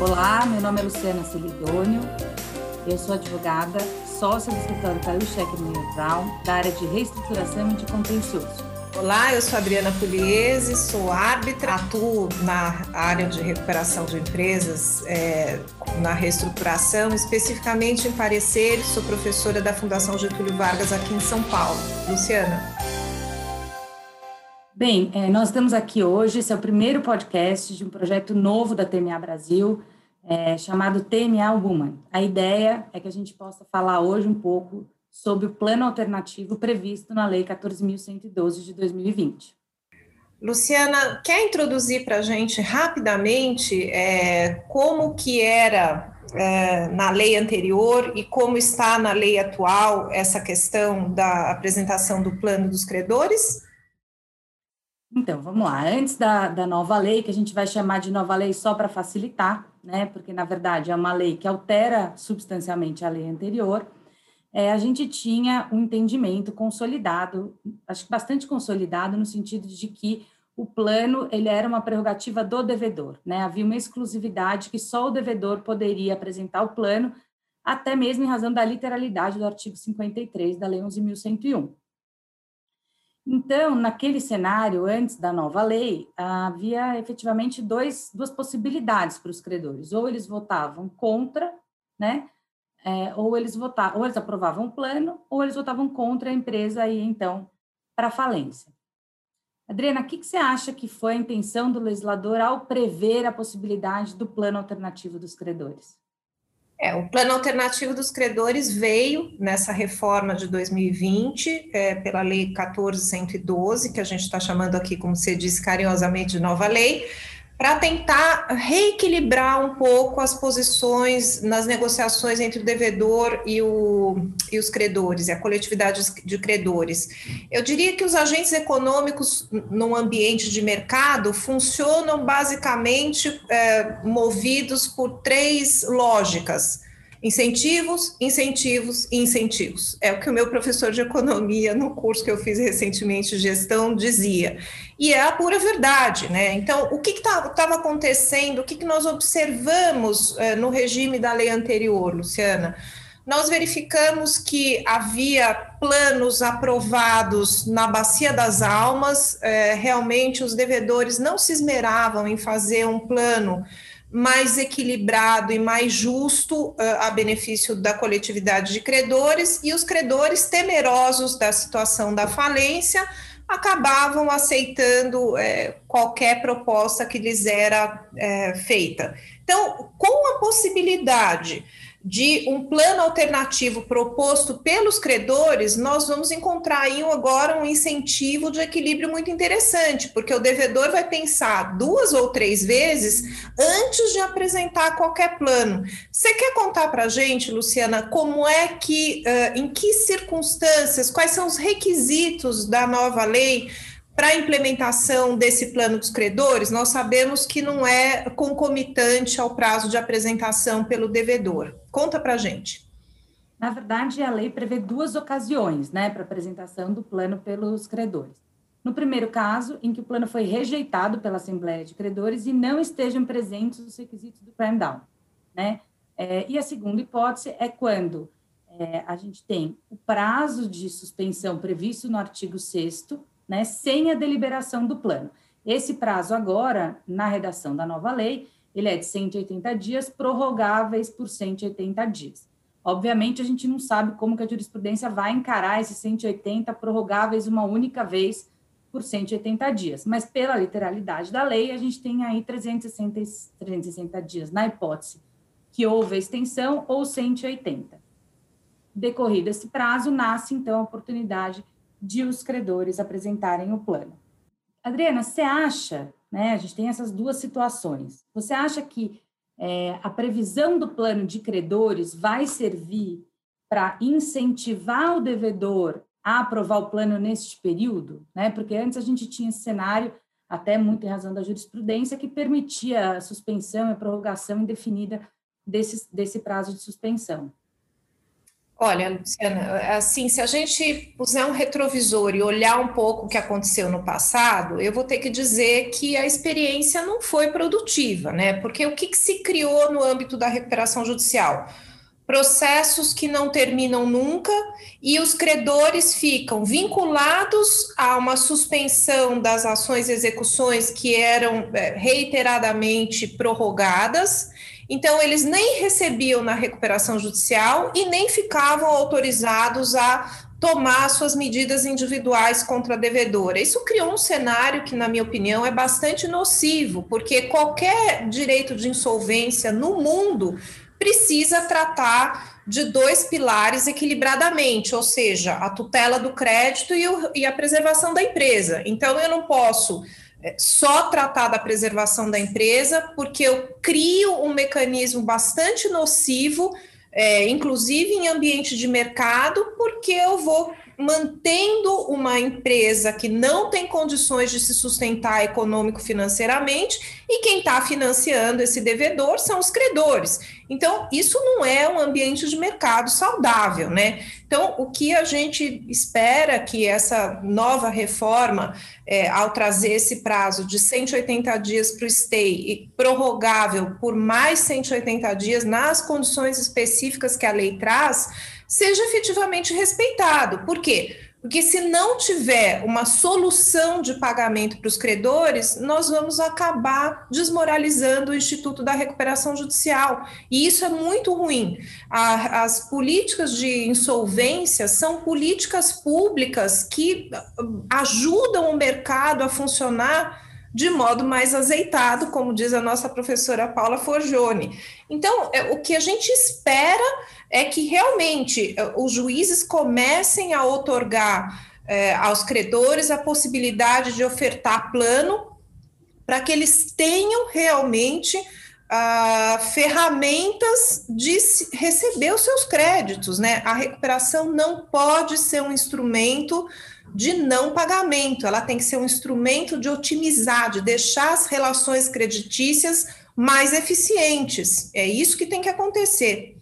Olá, meu nome é Luciana Celidônio, eu sou advogada, sócia do escritório Caio Cheque Meyer Brown, da área de reestruturação e de contencioso. Olá, eu sou Adriana Pugliese, sou árbitra, atuo na área de recuperação de empresas, é, na reestruturação, especificamente em pareceres, sou professora da Fundação Getúlio Vargas aqui em São Paulo. Luciana. Bem, é, nós estamos aqui hoje, esse é o primeiro podcast de um projeto novo da TMA Brasil, é, chamado TMA Woman. A ideia é que a gente possa falar hoje um pouco sobre o plano alternativo previsto na Lei 14.112 de 2020. Luciana, quer introduzir para a gente rapidamente é, como que era é, na lei anterior e como está na lei atual essa questão da apresentação do plano dos credores? Então, vamos lá. Antes da, da nova lei, que a gente vai chamar de nova lei só para facilitar, né? Porque, na verdade, é uma lei que altera substancialmente a lei anterior. É, a gente tinha um entendimento consolidado, acho que bastante consolidado, no sentido de que o plano ele era uma prerrogativa do devedor, né? Havia uma exclusividade que só o devedor poderia apresentar o plano, até mesmo em razão da literalidade do artigo 53 da Lei 11.101. Então, naquele cenário, antes da nova lei, havia efetivamente dois, duas possibilidades para os credores. Ou eles votavam contra, né? É, ou eles votavam, ou eles aprovavam o plano, ou eles votavam contra a empresa e então para a falência. Adriana, o que, que você acha que foi a intenção do legislador ao prever a possibilidade do plano alternativo dos credores? É, o plano alternativo dos credores veio nessa reforma de 2020, é, pela Lei 14.112, que a gente está chamando aqui, como você disse carinhosamente, de nova lei, para tentar reequilibrar um pouco as posições nas negociações entre o devedor e, o, e os credores, e a coletividade de credores. Eu diria que os agentes econômicos no ambiente de mercado funcionam basicamente é, movidos por três lógicas Incentivos, incentivos e incentivos. É o que o meu professor de economia, no curso que eu fiz recentemente, gestão, dizia. E é a pura verdade, né? Então, o que estava acontecendo, o que, que nós observamos é, no regime da lei anterior, Luciana? Nós verificamos que havia planos aprovados na Bacia das Almas, é, realmente os devedores não se esmeravam em fazer um plano mais equilibrado e mais justo uh, a benefício da coletividade de credores, e os credores, temerosos da situação da falência, acabavam aceitando é, qualquer proposta que lhes era é, feita. Então, com a possibilidade de um plano alternativo proposto pelos credores, nós vamos encontrar aí agora um incentivo de equilíbrio muito interessante, porque o devedor vai pensar duas ou três vezes antes de apresentar qualquer plano. Você quer contar para a gente, Luciana, como é que, em que circunstâncias, quais são os requisitos da nova lei? Para a implementação desse plano dos credores, nós sabemos que não é concomitante ao prazo de apresentação pelo devedor. Conta para gente. Na verdade, a lei prevê duas ocasiões né, para apresentação do plano pelos credores. No primeiro caso, em que o plano foi rejeitado pela Assembleia de Credores e não estejam presentes os requisitos do cram down. Né? É, e a segunda hipótese é quando é, a gente tem o prazo de suspensão previsto no artigo 6 né, sem a deliberação do plano. Esse prazo agora, na redação da nova lei, ele é de 180 dias, prorrogáveis por 180 dias. Obviamente, a gente não sabe como que a jurisprudência vai encarar esses 180 prorrogáveis uma única vez por 180 dias, mas pela literalidade da lei, a gente tem aí 360, 360 dias na hipótese que houve a extensão ou 180. Decorrido esse prazo, nasce então a oportunidade de os credores apresentarem o plano. Adriana, você acha, né? A gente tem essas duas situações. Você acha que é, a previsão do plano de credores vai servir para incentivar o devedor a aprovar o plano neste período, né? Porque antes a gente tinha esse cenário, até muito em razão da jurisprudência, que permitia a suspensão e a prorrogação indefinida desse, desse prazo de suspensão. Olha, Luciana, assim, se a gente puser um retrovisor e olhar um pouco o que aconteceu no passado, eu vou ter que dizer que a experiência não foi produtiva, né? Porque o que, que se criou no âmbito da recuperação judicial? Processos que não terminam nunca e os credores ficam vinculados a uma suspensão das ações e execuções que eram é, reiteradamente prorrogadas então, eles nem recebiam na recuperação judicial e nem ficavam autorizados a tomar suas medidas individuais contra a devedora. Isso criou um cenário que, na minha opinião, é bastante nocivo, porque qualquer direito de insolvência no mundo precisa tratar de dois pilares equilibradamente, ou seja, a tutela do crédito e, o, e a preservação da empresa. Então, eu não posso só tratar da preservação da empresa, porque eu crio um mecanismo bastante nocivo, é, inclusive em ambiente de mercado, porque eu vou mantendo uma empresa que não tem condições de se sustentar econômico-financeiramente, e quem está financiando esse devedor são os credores. Então, isso não é um ambiente de mercado saudável, né? Então, o que a gente espera que essa nova reforma, é, ao trazer esse prazo de 180 dias para o stay e prorrogável por mais 180 dias nas condições específicas que a lei traz, seja efetivamente respeitado. Por quê? Porque se não tiver uma solução de pagamento para os credores, nós vamos acabar desmoralizando o Instituto da Recuperação Judicial. E isso é muito ruim. A, as políticas de insolvência são políticas públicas que ajudam o mercado a funcionar de modo mais azeitado, como diz a nossa professora Paula Forgione. Então, é, o que a gente espera é que realmente é, os juízes comecem a otorgar é, aos credores a possibilidade de ofertar plano para que eles tenham realmente ah, ferramentas de receber os seus créditos, né? A recuperação não pode ser um instrumento de não pagamento, ela tem que ser um instrumento de otimizar, de deixar as relações creditícias mais eficientes. É isso que tem que acontecer.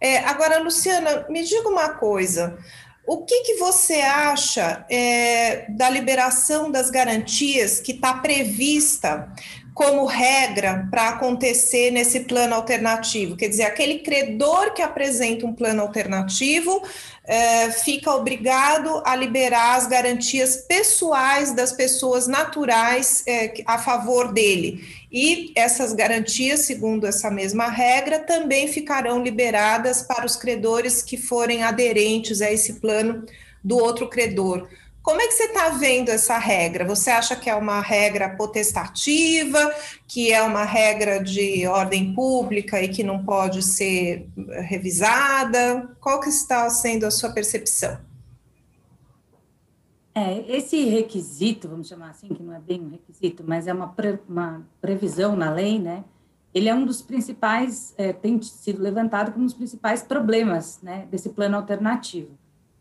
É, agora, Luciana, me diga uma coisa. O que, que você acha é, da liberação das garantias que está prevista como regra para acontecer nesse plano alternativo? Quer dizer, aquele credor que apresenta um plano alternativo é, fica obrigado a liberar as garantias pessoais das pessoas naturais é, a favor dele. E essas garantias, segundo essa mesma regra, também ficarão liberadas para os credores que forem aderentes a esse plano do outro credor. Como é que você está vendo essa regra? Você acha que é uma regra potestativa, que é uma regra de ordem pública e que não pode ser revisada? Qual que está sendo a sua percepção? É, esse requisito, vamos chamar assim, que não é bem um requisito, mas é uma, pre, uma previsão na lei, né? Ele é um dos principais, é, tem sido levantado como um dos principais problemas, né, desse plano alternativo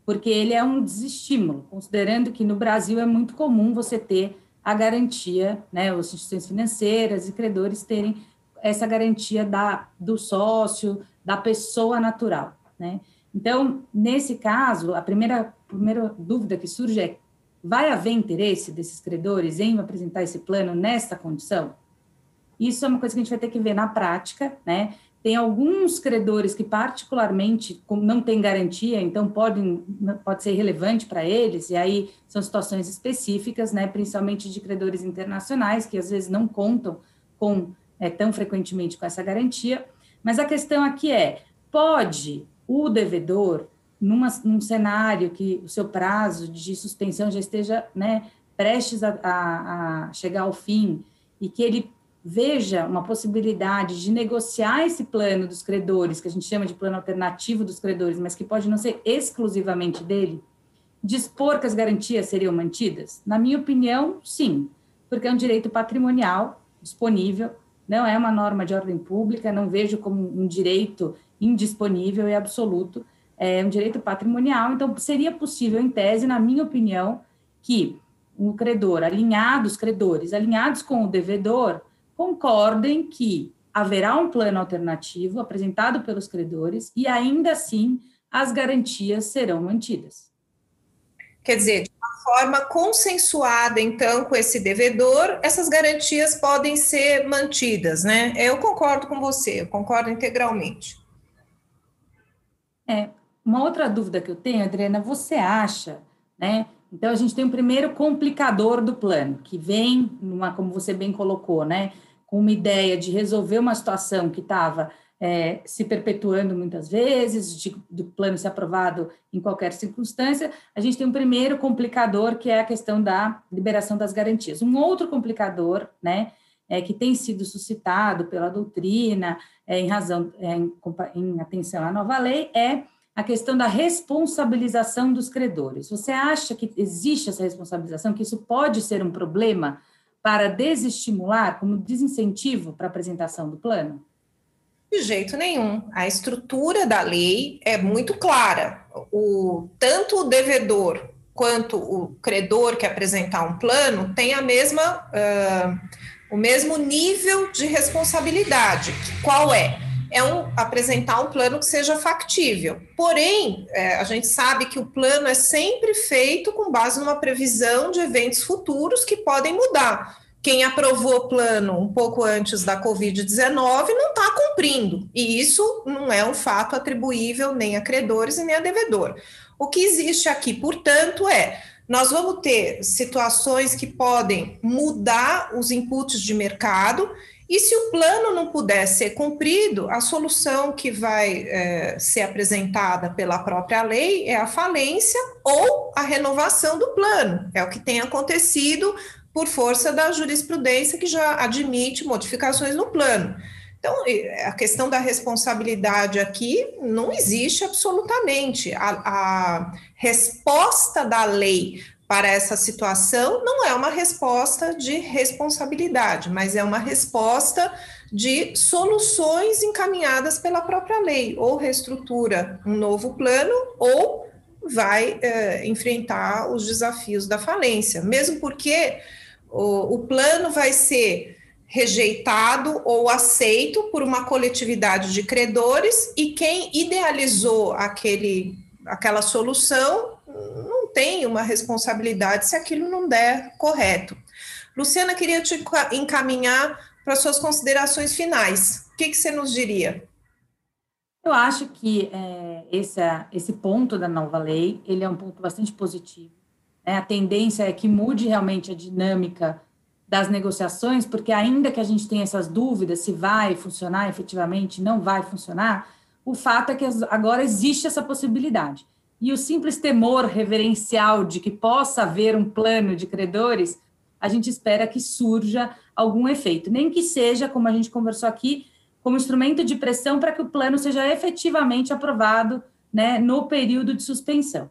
porque ele é um desestímulo, considerando que no Brasil é muito comum você ter a garantia, né, as instituições financeiras e credores terem essa garantia da, do sócio, da pessoa natural, né? Então, nesse caso, a primeira, primeira dúvida que surge é, vai haver interesse desses credores em apresentar esse plano nesta condição? Isso é uma coisa que a gente vai ter que ver na prática, né? Tem alguns credores que, particularmente, não têm garantia, então podem, pode ser relevante para eles, e aí são situações específicas, né, principalmente de credores internacionais, que às vezes não contam com é, tão frequentemente com essa garantia. Mas a questão aqui é: pode o devedor, numa, num cenário que o seu prazo de suspensão já esteja né, prestes a, a, a chegar ao fim, e que ele veja uma possibilidade de negociar esse plano dos credores, que a gente chama de plano alternativo dos credores, mas que pode não ser exclusivamente dele, dispor que as garantias seriam mantidas? Na minha opinião, sim, porque é um direito patrimonial disponível, não é uma norma de ordem pública, não vejo como um direito indisponível e absoluto, é um direito patrimonial, então seria possível, em tese, na minha opinião, que um credor alinhado, os credores alinhados com o devedor, concordem que haverá um plano alternativo apresentado pelos credores e ainda assim as garantias serão mantidas. Quer dizer, de uma forma consensuada, então, com esse devedor, essas garantias podem ser mantidas, né? Eu concordo com você, eu concordo integralmente. É, uma outra dúvida que eu tenho, Adriana, você acha, né? Então, a gente tem o um primeiro complicador do plano, que vem, numa, como você bem colocou, né? Com uma ideia de resolver uma situação que estava é, se perpetuando muitas vezes, de, do plano ser aprovado em qualquer circunstância. A gente tem um primeiro complicador, que é a questão da liberação das garantias. Um outro complicador, né? É, que tem sido suscitado pela doutrina, é, em razão, é, em, em atenção à nova lei, é a questão da responsabilização dos credores. Você acha que existe essa responsabilização, que isso pode ser um problema para desestimular, como desincentivo para a apresentação do plano? De jeito nenhum. A estrutura da lei é muito clara. O, tanto o devedor quanto o credor que apresentar um plano tem a mesma, uh, o mesmo nível de responsabilidade. Qual é? É um, apresentar um plano que seja factível. Porém, é, a gente sabe que o plano é sempre feito com base numa previsão de eventos futuros que podem mudar. Quem aprovou o plano um pouco antes da Covid-19 não está cumprindo, e isso não é um fato atribuível nem a credores e nem a devedor. O que existe aqui, portanto, é nós vamos ter situações que podem mudar os inputs de mercado e se o plano não puder ser cumprido, a solução que vai é, ser apresentada pela própria lei é a falência ou a renovação do plano. É o que tem acontecido por força da jurisprudência que já admite modificações no plano. Então, a questão da responsabilidade aqui não existe absolutamente. A, a resposta da lei para essa situação não é uma resposta de responsabilidade, mas é uma resposta de soluções encaminhadas pela própria lei, ou reestrutura um novo plano, ou vai é, enfrentar os desafios da falência, mesmo porque o, o plano vai ser rejeitado ou aceito por uma coletividade de credores e quem idealizou aquele, aquela solução tem uma responsabilidade se aquilo não der correto. Luciana, queria te encaminhar para suas considerações finais. O que, que você nos diria? Eu acho que é, esse, esse ponto da nova lei, ele é um ponto bastante positivo. Né? A tendência é que mude realmente a dinâmica das negociações, porque ainda que a gente tenha essas dúvidas se vai funcionar efetivamente, não vai funcionar, o fato é que agora existe essa possibilidade e o simples temor reverencial de que possa haver um plano de credores, a gente espera que surja algum efeito, nem que seja, como a gente conversou aqui, como instrumento de pressão para que o plano seja efetivamente aprovado né, no período de suspensão.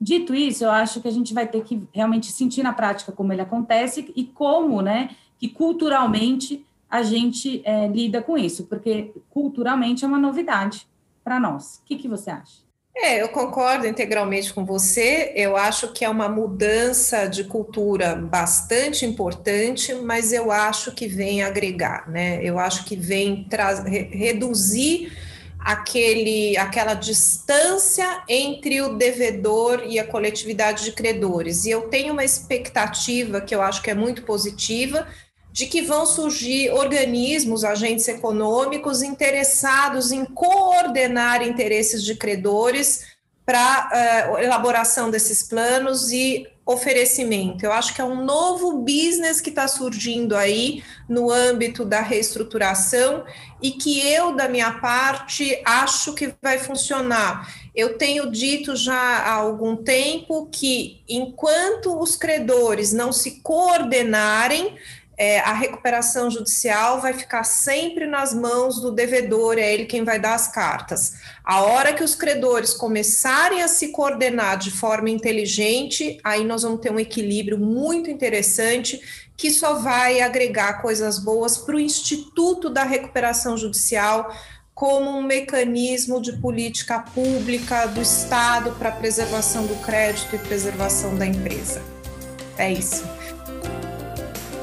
Dito isso, eu acho que a gente vai ter que realmente sentir na prática como ele acontece e como, né, que culturalmente a gente é, lida com isso, porque culturalmente é uma novidade para nós. O que, que você acha? É, eu concordo integralmente com você. Eu acho que é uma mudança de cultura bastante importante, mas eu acho que vem agregar, né? Eu acho que vem reduzir aquele, aquela distância entre o devedor e a coletividade de credores. E eu tenho uma expectativa que eu acho que é muito positiva de que vão surgir organismos, agentes econômicos interessados em coordenar interesses de credores para uh, elaboração desses planos e oferecimento. Eu acho que é um novo business que está surgindo aí no âmbito da reestruturação e que eu, da minha parte, acho que vai funcionar. Eu tenho dito já há algum tempo que, enquanto os credores não se coordenarem, é, a recuperação judicial vai ficar sempre nas mãos do devedor, é ele quem vai dar as cartas. A hora que os credores começarem a se coordenar de forma inteligente, aí nós vamos ter um equilíbrio muito interessante que só vai agregar coisas boas para o Instituto da Recuperação Judicial como um mecanismo de política pública do Estado para preservação do crédito e preservação da empresa. É isso.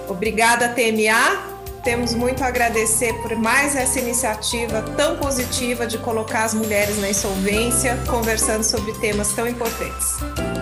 Obrigada, TMA. Temos muito a agradecer por mais essa iniciativa tão positiva de colocar as mulheres na insolvência, conversando sobre temas tão importantes.